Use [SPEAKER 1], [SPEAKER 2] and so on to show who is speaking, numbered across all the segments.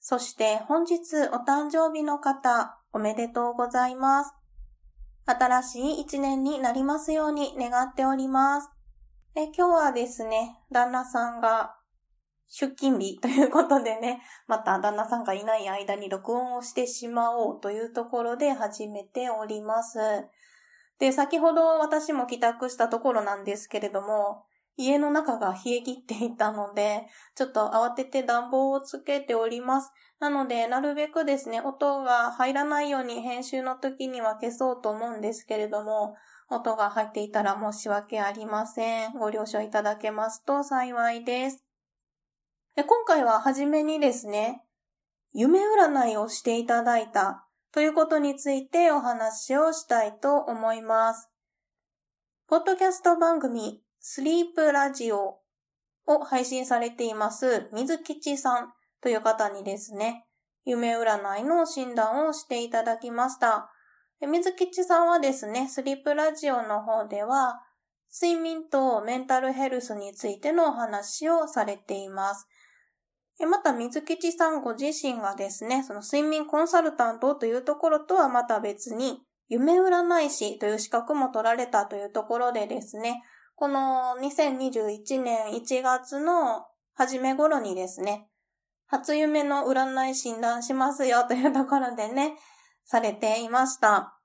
[SPEAKER 1] そして本日お誕生日の方、おめでとうございます。新しい一年になりますように願っております。で今日はですね、旦那さんが出勤日ということでね、また旦那さんがいない間に録音をしてしまおうというところで始めております。で、先ほど私も帰宅したところなんですけれども、家の中が冷え切っていたので、ちょっと慌てて暖房をつけております。なので、なるべくですね、音が入らないように編集の時には消そうと思うんですけれども、音が入っていたら申し訳ありません。ご了承いただけますと幸いです。で今回は初めにですね、夢占いをしていただいたということについてお話をしたいと思います。ポッドキャスト番組スリープラジオを配信されています、水吉さんという方にですね、夢占いの診断をしていただきました。水吉さんはですね、スリープラジオの方では、睡眠とメンタルヘルスについてのお話をされています。また、水吉さんご自身がですね、その睡眠コンサルタントというところとはまた別に、夢占い師という資格も取られたというところでですね、この2021年1月の初め頃にですね、初夢の占い診断しますよというところでね、されていました。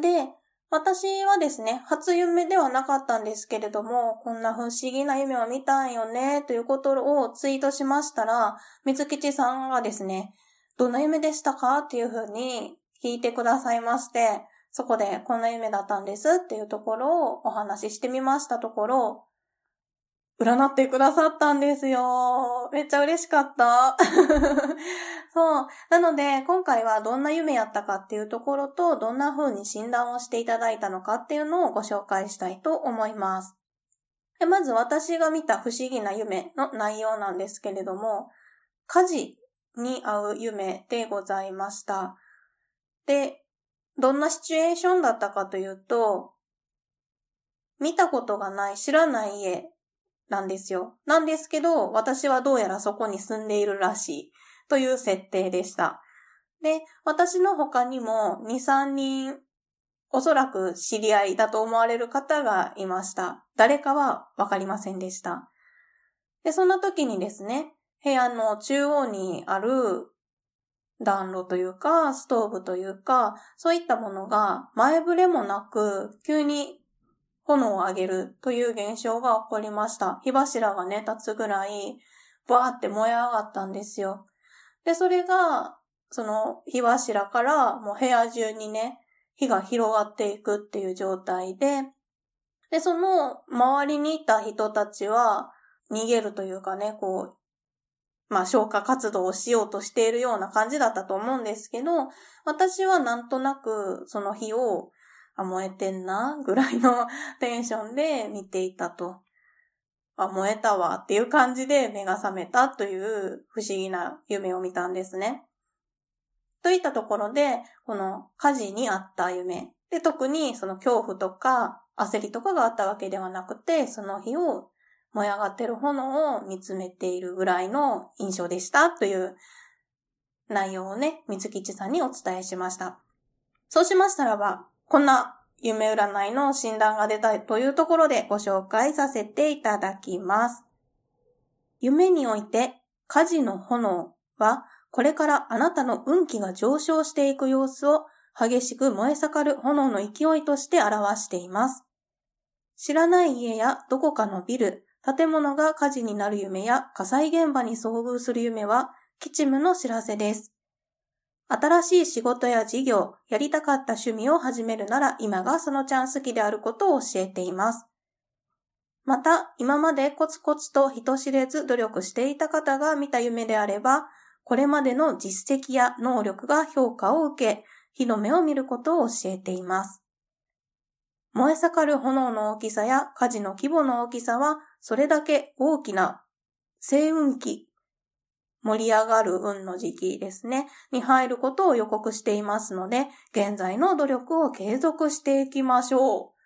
[SPEAKER 1] で、私はですね、初夢ではなかったんですけれども、こんな不思議な夢を見たんよね、ということをツイートしましたら、水吉さんがですね、どんな夢でしたか？っていうふうに聞いてくださいまして、そこでこんな夢だったんですっていうところをお話ししてみましたところ、占ってくださったんですよ。めっちゃ嬉しかった。そう。なので、今回はどんな夢やったかっていうところと、どんな風に診断をしていただいたのかっていうのをご紹介したいと思います。まず私が見た不思議な夢の内容なんですけれども、火事に合う夢でございました。で、どんなシチュエーションだったかというと、見たことがない知らない家なんですよ。なんですけど、私はどうやらそこに住んでいるらしいという設定でした。で、私の他にも2、3人、おそらく知り合いだと思われる方がいました。誰かはわかりませんでした。で、そんな時にですね、部屋の中央にある暖炉というか、ストーブというか、そういったものが前触れもなく、急に炎を上げるという現象が起こりました。火柱がね、立つぐらい、バーって燃え上がったんですよ。で、それが、その火柱からもう部屋中にね、火が広がっていくっていう状態で、で、その周りにいた人たちは逃げるというかね、こう、まあ消火活動をしようとしているような感じだったと思うんですけど、私はなんとなくその火を、あ、燃えてんな、ぐらいのテンションで見ていたと。あ、燃えたわっていう感じで目が覚めたという不思議な夢を見たんですね。といったところで、この火事にあった夢。で、特にその恐怖とか焦りとかがあったわけではなくて、その日を燃え上がってる炎を見つめているぐらいの印象でしたという内容をね、水吉さんにお伝えしました。そうしましたらば、こんな夢占いの診断が出たというところでご紹介させていただきます。夢において火事の炎は、これからあなたの運気が上昇していく様子を激しく燃え盛る炎の勢いとして表しています。知らない家やどこかのビル、建物が火事になる夢や火災現場に遭遇する夢は、吉夢の知らせです。新しい仕事や事業、やりたかった趣味を始めるなら今がそのチャンス期であることを教えています。また、今までコツコツと人知れず努力していた方が見た夢であれば、これまでの実績や能力が評価を受け、火の目を見ることを教えています。燃え盛る炎の大きさや火事の規模の大きさは、それだけ大きな星雲期、盛り上がる運の時期ですね、に入ることを予告していますので、現在の努力を継続していきましょう。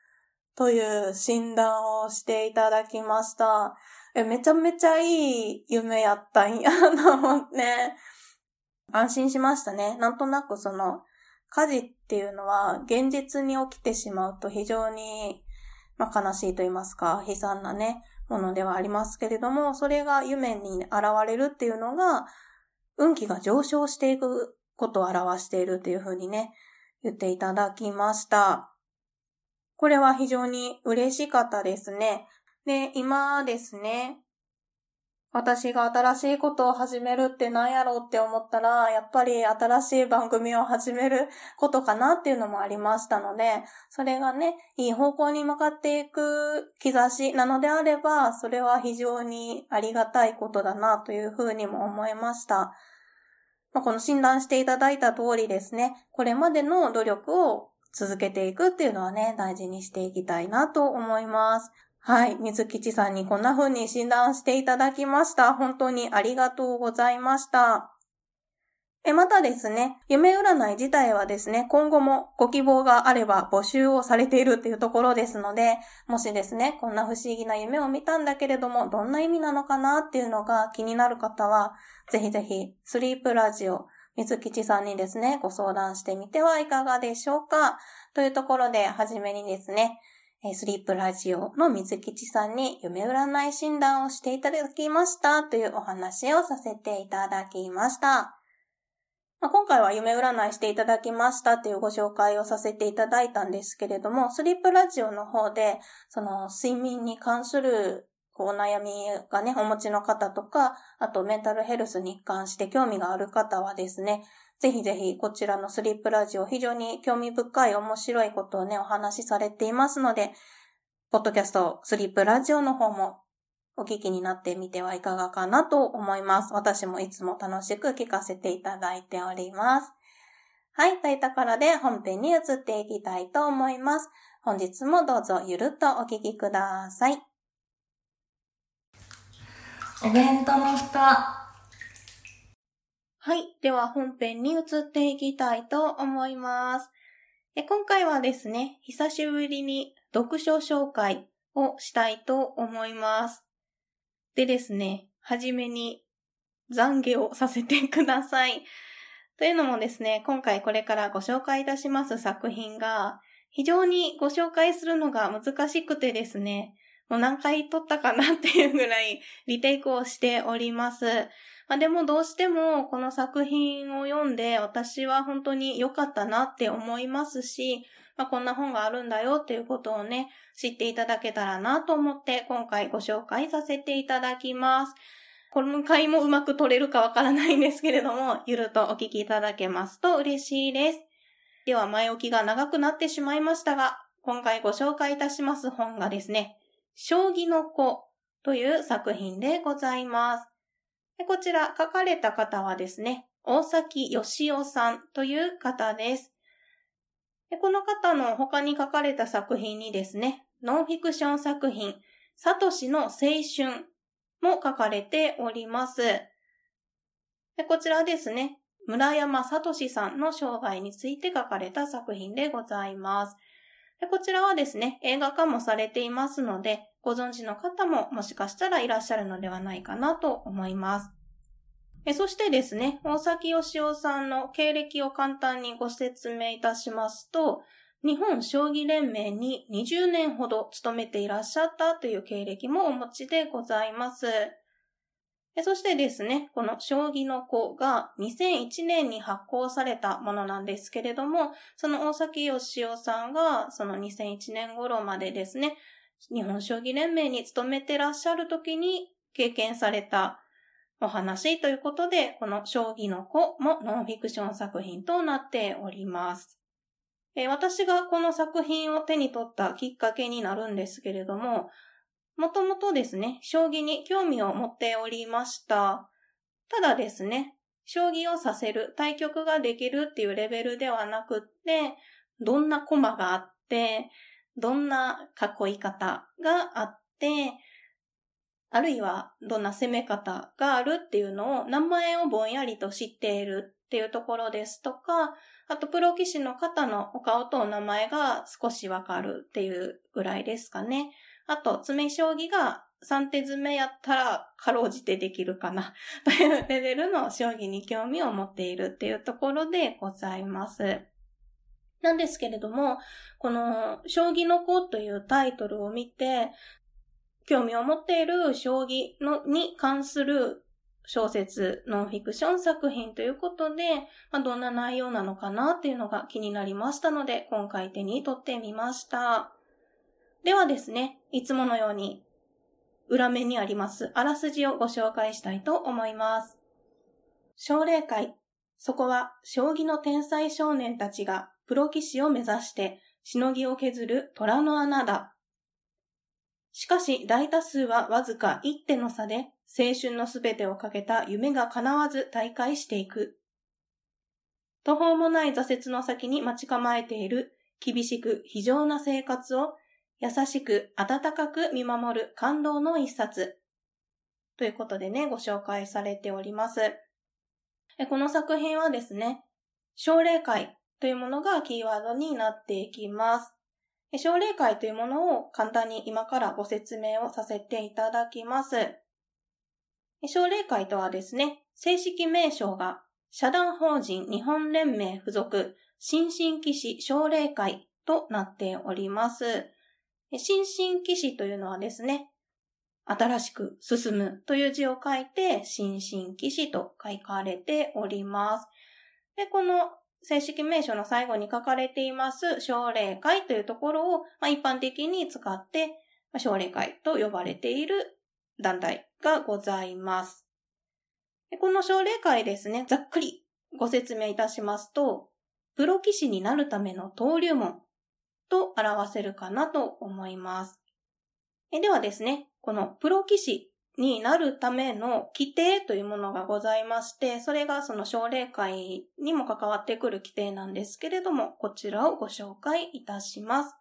[SPEAKER 1] という診断をしていただきました。えめちゃめちゃいい夢やったんやと思って、安心しましたね。なんとなくその、火事っていうのは現実に起きてしまうと非常に、まあ、悲しいと言いますか、悲惨なね、ものではありますけれども、それが夢に現れるっていうのが、運気が上昇していくことを表しているというふうにね、言っていただきました。これは非常に嬉しかったですね。で、今ですね、私が新しいことを始めるって何やろうって思ったら、やっぱり新しい番組を始めることかなっていうのもありましたので、それがね、いい方向に向かっていく兆しなのであれば、それは非常にありがたいことだなというふうにも思いました。まあ、この診断していただいた通りですね、これまでの努力を続けていくっていうのはね、大事にしていきたいなと思います。はい。水吉さんにこんな風に診断していただきました。本当にありがとうございました。え、またですね、夢占い自体はですね、今後もご希望があれば募集をされているっていうところですので、もしですね、こんな不思議な夢を見たんだけれども、どんな意味なのかなっていうのが気になる方は、ぜひぜひ、スリープラジオ、水吉さんにですね、ご相談してみてはいかがでしょうかというところで、はじめにですね、スリープラジオの水吉さんに夢占い診断をしていただきましたというお話をさせていただきました。ま、今回は夢占いしていただきましたというご紹介をさせていただいたんですけれども、スリープラジオの方で、その睡眠に関するこうお悩みがね、お持ちの方とか、あとメンタルヘルスに関して興味がある方はですね、ぜひぜひこちらのスリープラジオ非常に興味深い面白いことをね、お話しされていますので、ポッドキャストスリープラジオの方もお聞きになってみてはいかがかなと思います。私もいつも楽しく聞かせていただいております。はい、といったからで本編に移っていきたいと思います。本日もどうぞゆるっとお聞きください。
[SPEAKER 2] お弁当の蓋
[SPEAKER 1] はい。では本編に移っていきたいと思います。今回はですね、久しぶりに読書紹介をしたいと思います。でですね、はじめに懺悔をさせてください。というのもですね、今回これからご紹介いたします作品が、非常にご紹介するのが難しくてですね、もう何回撮ったかなっていうぐらいリテイクをしております。まあ、でもどうしてもこの作品を読んで私は本当に良かったなって思いますし、まあ、こんな本があるんだよっていうことをね、知っていただけたらなと思って今回ご紹介させていただきます。この回もうまく撮れるかわからないんですけれども、ゆるとお聞きいただけますと嬉しいです。では前置きが長くなってしまいましたが、今回ご紹介いたします本がですね、将棋の子という作品でございます。こちら書かれた方はですね、大崎義夫さんという方です。この方の他に書かれた作品にですね、ノンフィクション作品、サトシの青春も書かれております。こちらですね、村山聡さんの生涯について書かれた作品でございます。こちらはですね、映画化もされていますので、ご存知の方ももしかしたらいらっしゃるのではないかなと思います。そしてですね、大崎義夫さんの経歴を簡単にご説明いたしますと、日本将棋連盟に20年ほど勤めていらっしゃったという経歴もお持ちでございます。そしてですね、この将棋の子が2001年に発行されたものなんですけれども、その大崎義夫さんがその2001年頃までですね、日本将棋連盟に勤めてらっしゃる時に経験されたお話ということで、この将棋の子もノンフィクション作品となっております。え私がこの作品を手に取ったきっかけになるんですけれども、もともとですね、将棋に興味を持っておりました。ただですね、将棋をさせる、対局ができるっていうレベルではなくって、どんな駒があって、どんな囲い方があって、あるいはどんな攻め方があるっていうのを名前をぼんやりと知っているっていうところですとか、あとプロ棋士の方のお顔とお名前が少しわかるっていうぐらいですかね。あと、詰将棋が3手詰めやったらかろうじてできるかな というレベルの将棋に興味を持っているっていうところでございます。なんですけれども、この、将棋の子というタイトルを見て、興味を持っている将棋のに関する小説、ノンフィクション作品ということで、まあ、どんな内容なのかなっていうのが気になりましたので、今回手に取ってみました。ではですね、いつものように、裏面にありますあらすじをご紹介したいと思います。奨励会。そこは将棋の天才少年たちがプロ棋士を目指してしのぎを削る虎の穴だ。しかし大多数はわずか一手の差で青春のすべてをかけた夢が叶わず大会していく。途方もない挫折の先に待ち構えている厳しく非常な生活を優しく温かく見守る感動の一冊。ということでね、ご紹介されております。この作品はですね、奨励会というものがキーワードになっていきます。奨励会というものを簡単に今からご説明をさせていただきます。奨励会とはですね、正式名称が社団法人日本連盟附属新進騎士奨励会となっております。新進騎士というのはですね、新しく進むという字を書いて、新進騎士と書かれております。で、この正式名称の最後に書かれています奨励会というところを、まあ、一般的に使って、まあ、奨励会と呼ばれている団体がございます。でこの奨励会ですね、ざっくりご説明いたしますと、プロ棋士になるための登竜門と表せるかなと思います。ではですね、このプロ棋士になるための規定というものがございまして、それがその奨励会にも関わってくる規定なんですけれども、こちらをご紹介いたします。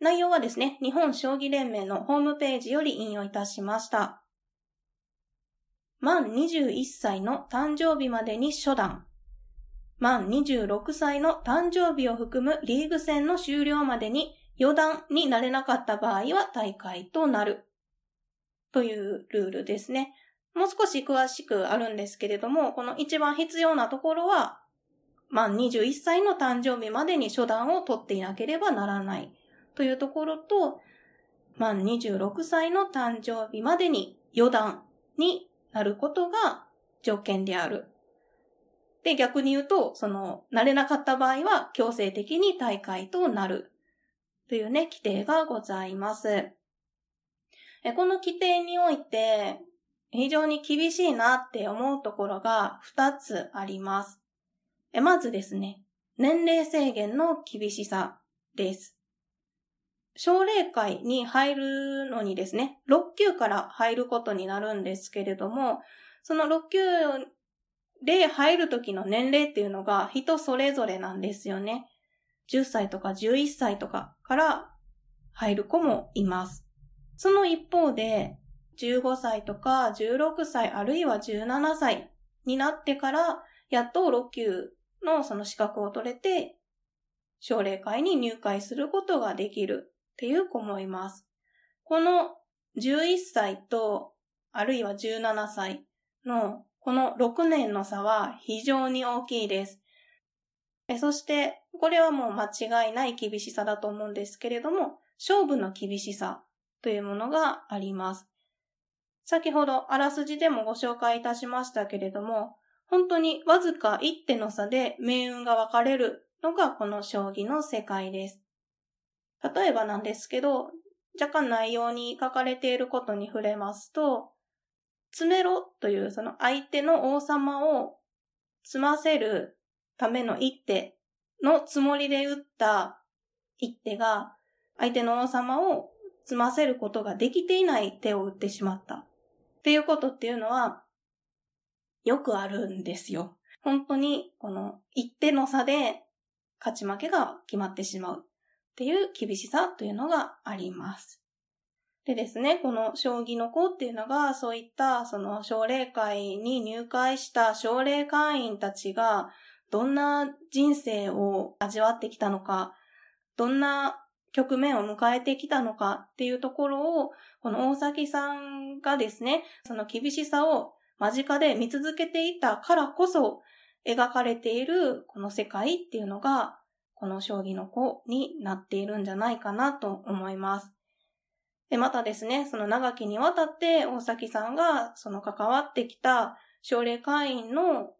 [SPEAKER 1] 内容はですね、日本将棋連盟のホームページより引用いたしました。満21歳の誕生日までに初段。満26歳の誕生日を含むリーグ戦の終了までに4段になれなかった場合は大会となる。というルールですね。もう少し詳しくあるんですけれども、この一番必要なところは、満21歳の誕生日までに初段を取っていなければならないというところと、満26歳の誕生日までに4段になることが条件である。で、逆に言うと、その、なれなかった場合は強制的に大会となるというね、規定がございます。この規定において、非常に厳しいなって思うところが2つあります。まずですね、年齢制限の厳しさです。奨励会に入るのにですね、6級から入ることになるんですけれども、その6級で入る時の年齢っていうのが人それぞれなんですよね。10歳とか11歳とかから入る子もいます。その一方で、15歳とか16歳あるいは17歳になってから、やっと6級のその資格を取れて、奨励会に入会することができるっていう子もいます。この11歳と、あるいは17歳のこの6年の差は非常に大きいです。そして、これはもう間違いない厳しさだと思うんですけれども、勝負の厳しさというものがあります。先ほどあらすじでもご紹介いたしましたけれども、本当にわずか一手の差で命運が分かれるのがこの将棋の世界です。例えばなんですけど、若干内容に書かれていることに触れますと、詰めろというその相手の王様を詰ませるための一手のつもりで打った一手が相手の王様を詰ませることができていない手を打ってしまった。っていうことっていうのは、よくあるんですよ。本当に、この一手の差で勝ち負けが決まってしまうっていう厳しさというのがあります。でですね、この将棋の子っていうのが、そういったその奨励会に入会した奨励会員たちが、どんな人生を味わってきたのか、どんな局面を迎えてきたのかっていうところを、この大崎さんがですね、その厳しさを間近で見続けていたからこそ、描かれているこの世界っていうのが、この将棋の子になっているんじゃないかなと思います。で、またですね、その長きにわたって大崎さんがその関わってきた奨励会員の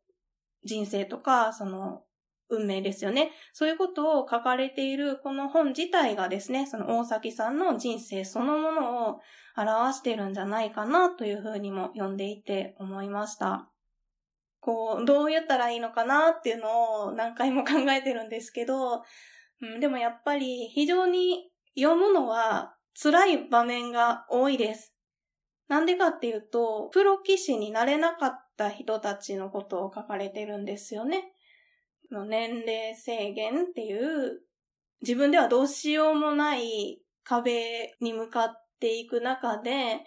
[SPEAKER 1] 人生とか、その運命ですよね。そういうことを書かれているこの本自体がですね、その大崎さんの人生そのものを表してるんじゃないかなというふうにも読んでいて思いました。こう、どう言ったらいいのかなっていうのを何回も考えてるんですけど、うん、でもやっぱり非常に読むのは辛い場面が多いです。なんでかっていうと、プロ棋士になれなかった人たちのことを書かれてるんですよね。年齢制限っていう自分ではどうしようもない壁に向かっていく中で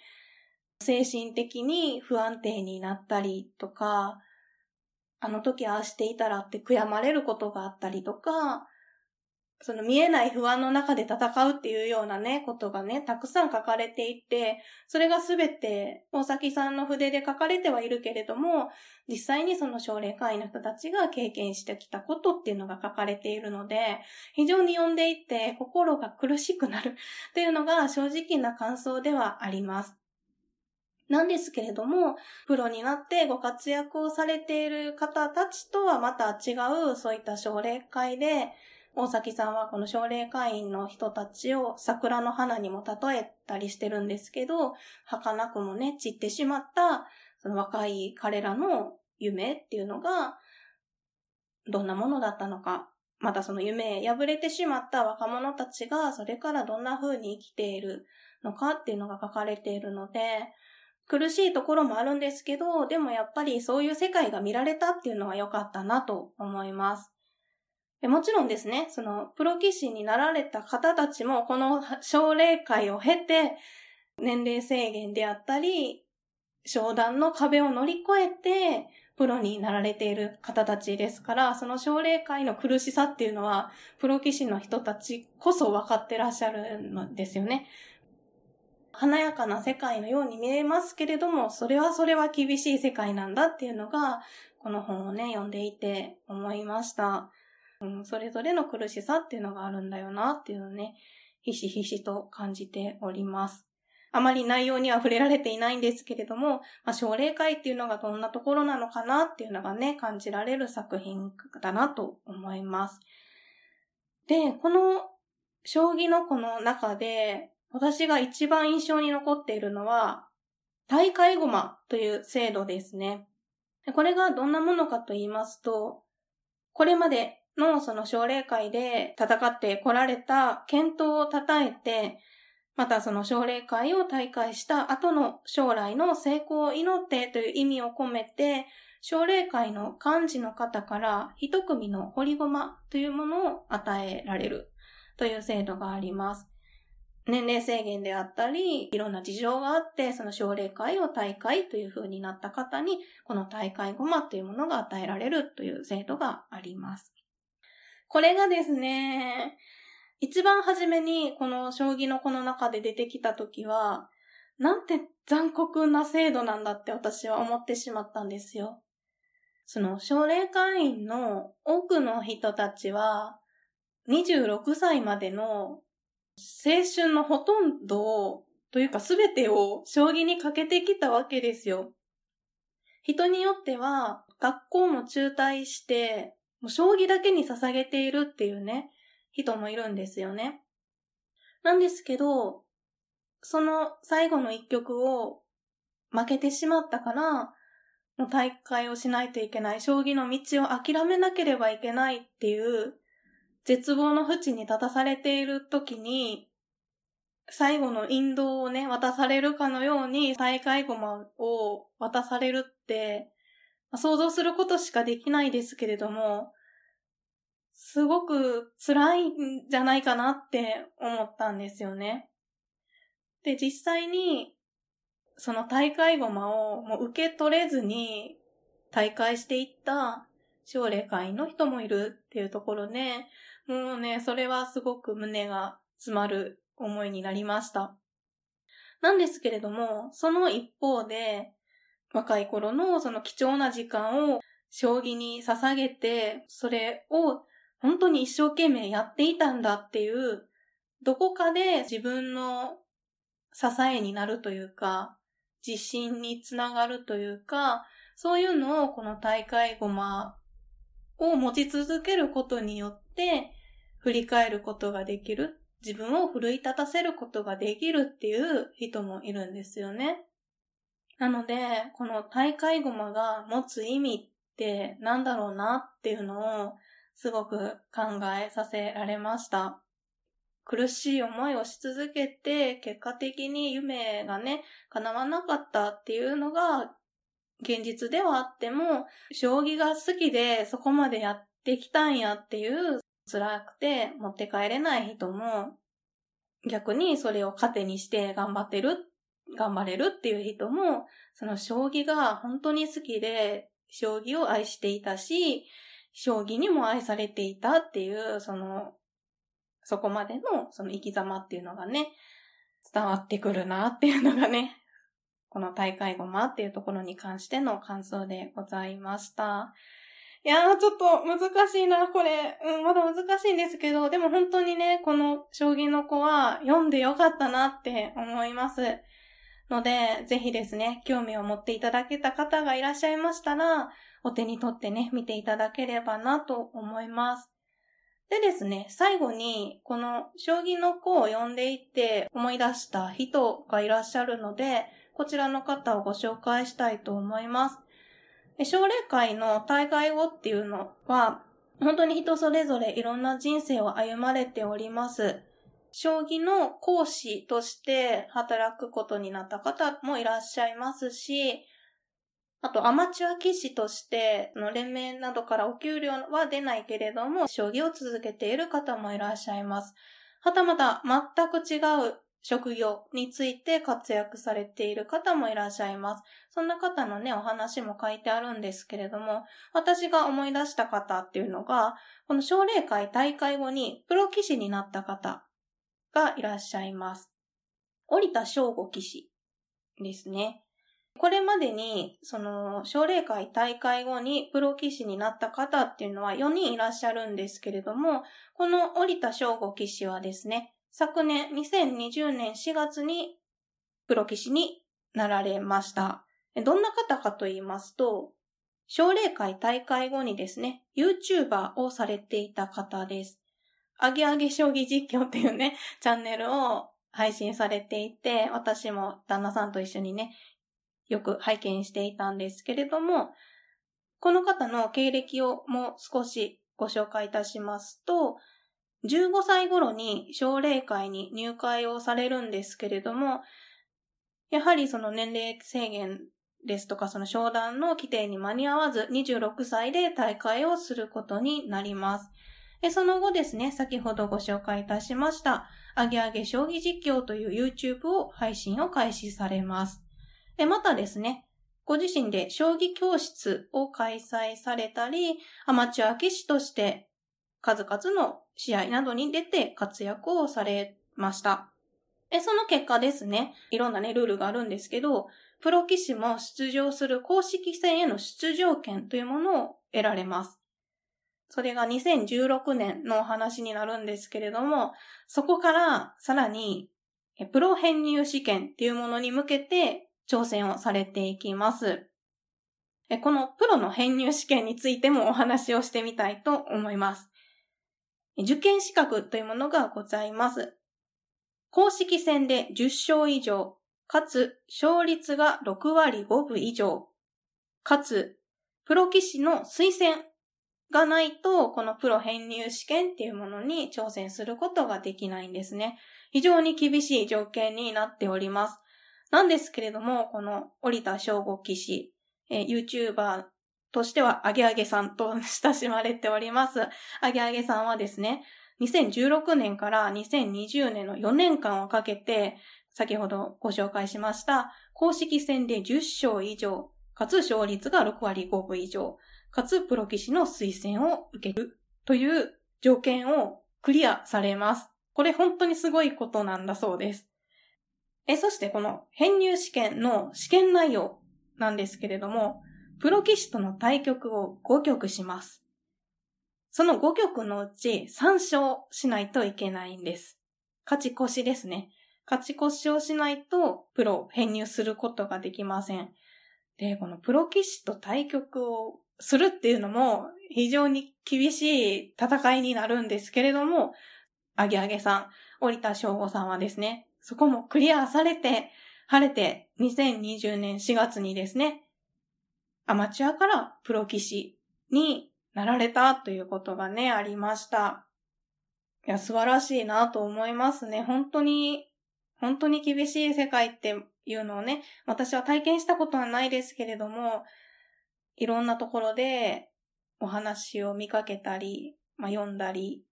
[SPEAKER 1] 精神的に不安定になったりとか、あの時ああしていたらって悔やまれることがあったりとか、その見えない不安の中で戦うっていうようなね、ことがね、たくさん書かれていて、それがすべて大崎さんの筆で書かれてはいるけれども、実際にその奨励会員の人たちが経験してきたことっていうのが書かれているので、非常に読んでいて心が苦しくなる っていうのが正直な感想ではあります。なんですけれども、プロになってご活躍をされている方たちとはまた違う、そういった奨励会で、大崎さんはこの奨励会員の人たちを桜の花にも例えたりしてるんですけど、儚くもね、散ってしまった、その若い彼らの夢っていうのが、どんなものだったのか、またその夢破れてしまった若者たちが、それからどんな風に生きているのかっていうのが書かれているので、苦しいところもあるんですけど、でもやっぱりそういう世界が見られたっていうのは良かったなと思います。もちろんですね、そのプロ棋士になられた方たちもこの奨励会を経て、年齢制限であったり、商談の壁を乗り越えて、プロになられている方たちですから、その奨励会の苦しさっていうのは、プロ棋士の人たちこそ分かってらっしゃるんですよね。華やかな世界のように見えますけれども、それはそれは厳しい世界なんだっていうのが、この本をね、読んでいて思いました。うん、それぞれの苦しさっていうのがあるんだよなっていうのね、ひしひしと感じております。あまり内容には触れられていないんですけれども、まあ、奨励会っていうのがどんなところなのかなっていうのがね、感じられる作品だなと思います。で、この将棋のこの中で、私が一番印象に残っているのは、大会ゴマという制度ですね。これがどんなものかと言いますと、これまでのその奨励会で戦ってこられた検討を称えて、またその奨励会を大会した後の将来の成功を祈ってという意味を込めて、奨励会の幹事の方から一組の掘りごまというものを与えられるという制度があります。年齢制限であったり、いろんな事情があって、その奨励会を大会という風になった方に、この大会ゴマというものが与えられるという制度があります。これがですね、一番初めにこの将棋のこの中で出てきた時は、なんて残酷な制度なんだって私は思ってしまったんですよ。その奨励会員の多くの人たちは、26歳までの青春のほとんどを、というか全てを将棋にかけてきたわけですよ。人によっては、学校も中退して、もう将棋だけに捧げているっていうね、人もいるんですよね。なんですけど、その最後の一局を負けてしまったから、もう大会をしないといけない、将棋の道を諦めなければいけないっていう絶望の淵に立たされている時に、最後の引導をね、渡されるかのように大会駒を渡されるって、想像することしかできないですけれども、すごく辛いんじゃないかなって思ったんですよね。で、実際に、その大会駒をもう受け取れずに大会していった奨励会の人もいるっていうところで、もうね、それはすごく胸が詰まる思いになりました。なんですけれども、その一方で、若い頃のその貴重な時間を将棋に捧げて、それを本当に一生懸命やっていたんだっていう、どこかで自分の支えになるというか、自信につながるというか、そういうのをこの大会ごまを持ち続けることによって振り返ることができる。自分を奮い立たせることができるっていう人もいるんですよね。なので、この大会ごまが持つ意味って何だろうなっていうのをすごく考えさせられました。苦しい思いをし続けて、結果的に夢がね、叶わなかったっていうのが現実ではあっても、将棋が好きでそこまでやってきたんやっていう辛くて持って帰れない人も、逆にそれを糧にして頑張ってる、頑張れるっていう人も、その将棋が本当に好きで、将棋を愛していたし、将棋にも愛されていたっていう、その、そこまでのその生き様っていうのがね、伝わってくるなっていうのがね、この大会ごまっていうところに関しての感想でございました。いやー、ちょっと難しいな、これ。うん、まだ難しいんですけど、でも本当にね、この将棋の子は読んでよかったなって思います。ので、ぜひですね、興味を持っていただけた方がいらっしゃいましたら、お手に取ってね、見ていただければなと思います。でですね、最後に、この将棋の子を読んでいって思い出した人がいらっしゃるので、こちらの方をご紹介したいと思います。奨励会の大会後っていうのは、本当に人それぞれいろんな人生を歩まれております。将棋の講師として働くことになった方もいらっしゃいますし、あとアマチュア棋士として、の連盟などからお給料は出ないけれども、将棋を続けている方もいらっしゃいます。はたまた全く違う職業について活躍されている方もいらっしゃいます。そんな方のね、お話も書いてあるんですけれども、私が思い出した方っていうのが、この奨励会大会後にプロ棋士になった方がいらっしゃいます。折田翔吾棋士ですね。これまでに、その、奨励会大会後にプロ棋士になった方っていうのは4人いらっしゃるんですけれども、この折田翔吾棋士はですね、昨年2020年4月にプロ棋士になられました。どんな方かと言いますと、奨励会大会後にですね、YouTuber をされていた方です。あげあげ将棋実況っていうね、チャンネルを配信されていて、私も旦那さんと一緒にね、よく拝見していたんですけれども、この方の経歴をもう少しご紹介いたしますと、15歳頃に奨励会に入会をされるんですけれども、やはりその年齢制限ですとかその商談の規定に間に合わず26歳で大会をすることになります。その後ですね、先ほどご紹介いたしました、あげあげ将棋実況という YouTube を配信を開始されます。またですね、ご自身で将棋教室を開催されたり、アマチュア棋士として数々の試合などに出て活躍をされました。その結果ですね、いろんなね、ルールがあるんですけど、プロ棋士も出場する公式戦への出場権というものを得られます。それが2016年のお話になるんですけれども、そこからさらに、プロ編入試験っていうものに向けて挑戦をされていきます。このプロの編入試験についてもお話をしてみたいと思います。受験資格というものがございます。公式戦で10勝以上、かつ勝率が6割5分以上、かつプロ棋士の推薦がないと、このプロ編入試験っていうものに挑戦することができないんですね。非常に厳しい条件になっております。なんですけれども、この折田翔吾騎士、えー、YouTuber としては、あげあげさんと親しまれております。あげあげさんはですね、2016年から2020年の4年間をかけて、先ほどご紹介しました、公式戦で10勝以上、かつ勝率が6割5分以上、かつプロ棋士の推薦を受けるという条件をクリアされます。これ本当にすごいことなんだそうです。え、そしてこの編入試験の試験内容なんですけれども、プロ棋士との対局を5局します。その5局のうち3勝しないといけないんです。勝ち越しですね。勝ち越しをしないとプロ編入することができません。で、このプロ棋士と対局をするっていうのも非常に厳しい戦いになるんですけれども、あげあげさん、折田翔吾さんはですね、そこもクリアされて、晴れて2020年4月にですね、アマチュアからプロ棋士になられたということがね、ありました。いや、素晴らしいなと思いますね。本当に、本当に厳しい世界っていうのをね、私は体験したことはないですけれども、いろんなところでお話を見かけたり、まあ、読んだり、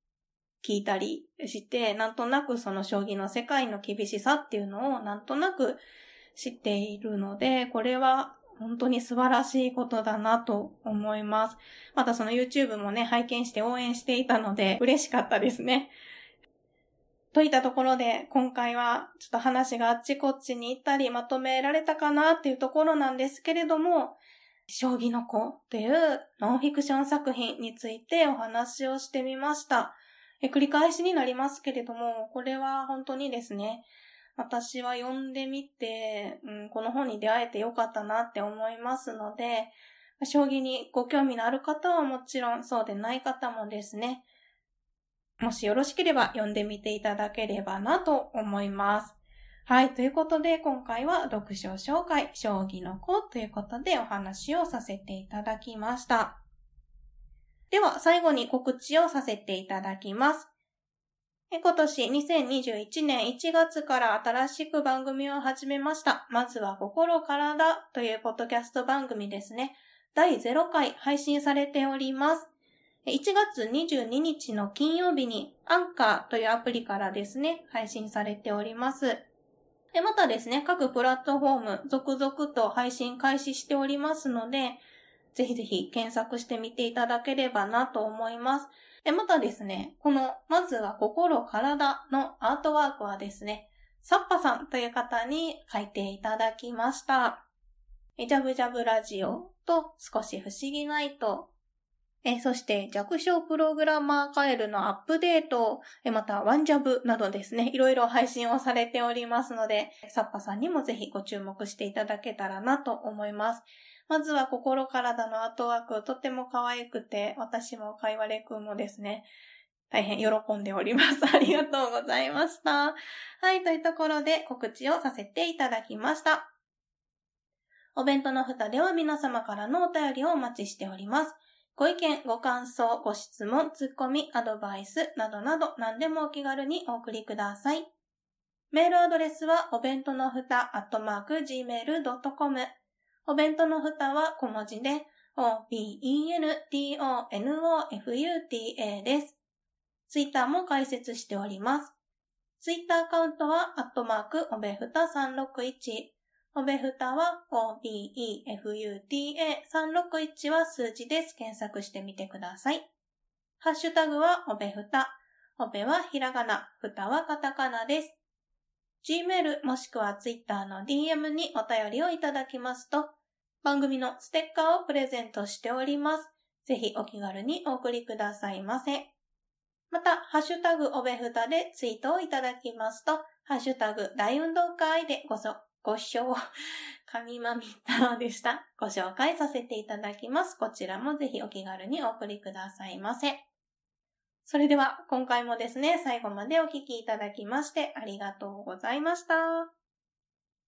[SPEAKER 1] 聞いたりして、なんとなくその将棋の世界の厳しさっていうのをなんとなく知っているので、これは本当に素晴らしいことだなと思います。またその YouTube もね、拝見して応援していたので嬉しかったですね。といったところで、今回はちょっと話があっちこっちに行ったりまとめられたかなっていうところなんですけれども、将棋の子というノンフィクション作品についてお話をしてみました。え繰り返しになりますけれども、これは本当にですね、私は読んでみて、うん、この本に出会えてよかったなって思いますので、将棋にご興味のある方はもちろんそうでない方もですね、もしよろしければ読んでみていただければなと思います。はい。ということで、今回は読書紹介、将棋の子ということでお話をさせていただきました。では、最後に告知をさせていただきます。今年2021年1月から新しく番組を始めました。まずは心体というポッドキャスト番組ですね。第0回配信されております。1月22日の金曜日にアンカーというアプリからですね、配信されております。またですね、各プラットフォーム続々と配信開始しておりますので、ぜひぜひ検索してみていただければなと思います。で、またですね、この、まずは心、体のアートワークはですね、サッパさんという方に書いていただきました。ジャブジャブラジオと少し不思議ナイト。えそして弱小プログラマーカエルのアップデート、えまたワンジャブなどですね、いろいろ配信をされておりますので、サッパさんにもぜひご注目していただけたらなと思います。まずは心体のアートワーク、とっても可愛くて、私もかいわれくんもですね、大変喜んでおります。ありがとうございました。はい、というところで告知をさせていただきました。お弁当の蓋では皆様からのお便りをお待ちしております。ご意見、ご感想、ご質問、ツッコミ、アドバイスなどなど何でもお気軽にお送りください。メールアドレスはお弁当のふた、アットマーク、gmail.com。お弁当の蓋は小文字で o-b-e-n-t-o-n-o-f-u-t-a です。ツイッターも開設しております。ツイッターアカウントは、アットマーク、おべふた361。おべふたは、o-b-e-f-u-t-a361 は数字です。検索してみてください。ハッシュタグは、おべふた。おべはひらがな、ふたはカタカナです。Gmail もしくは Twitter の DM にお便りをいただきますと、番組のステッカーをプレゼントしております。ぜひお気軽にお送りくださいませ。また、ハッシュタグおべふたでツイートをいただきますと、ハッシュタグ大運動会でごそ、ご視聴、神まみたでした。ご紹介させていただきます。こちらもぜひお気軽にお送りくださいませ。それでは今回もですね、最後までお聴きいただきましてありがとうございました。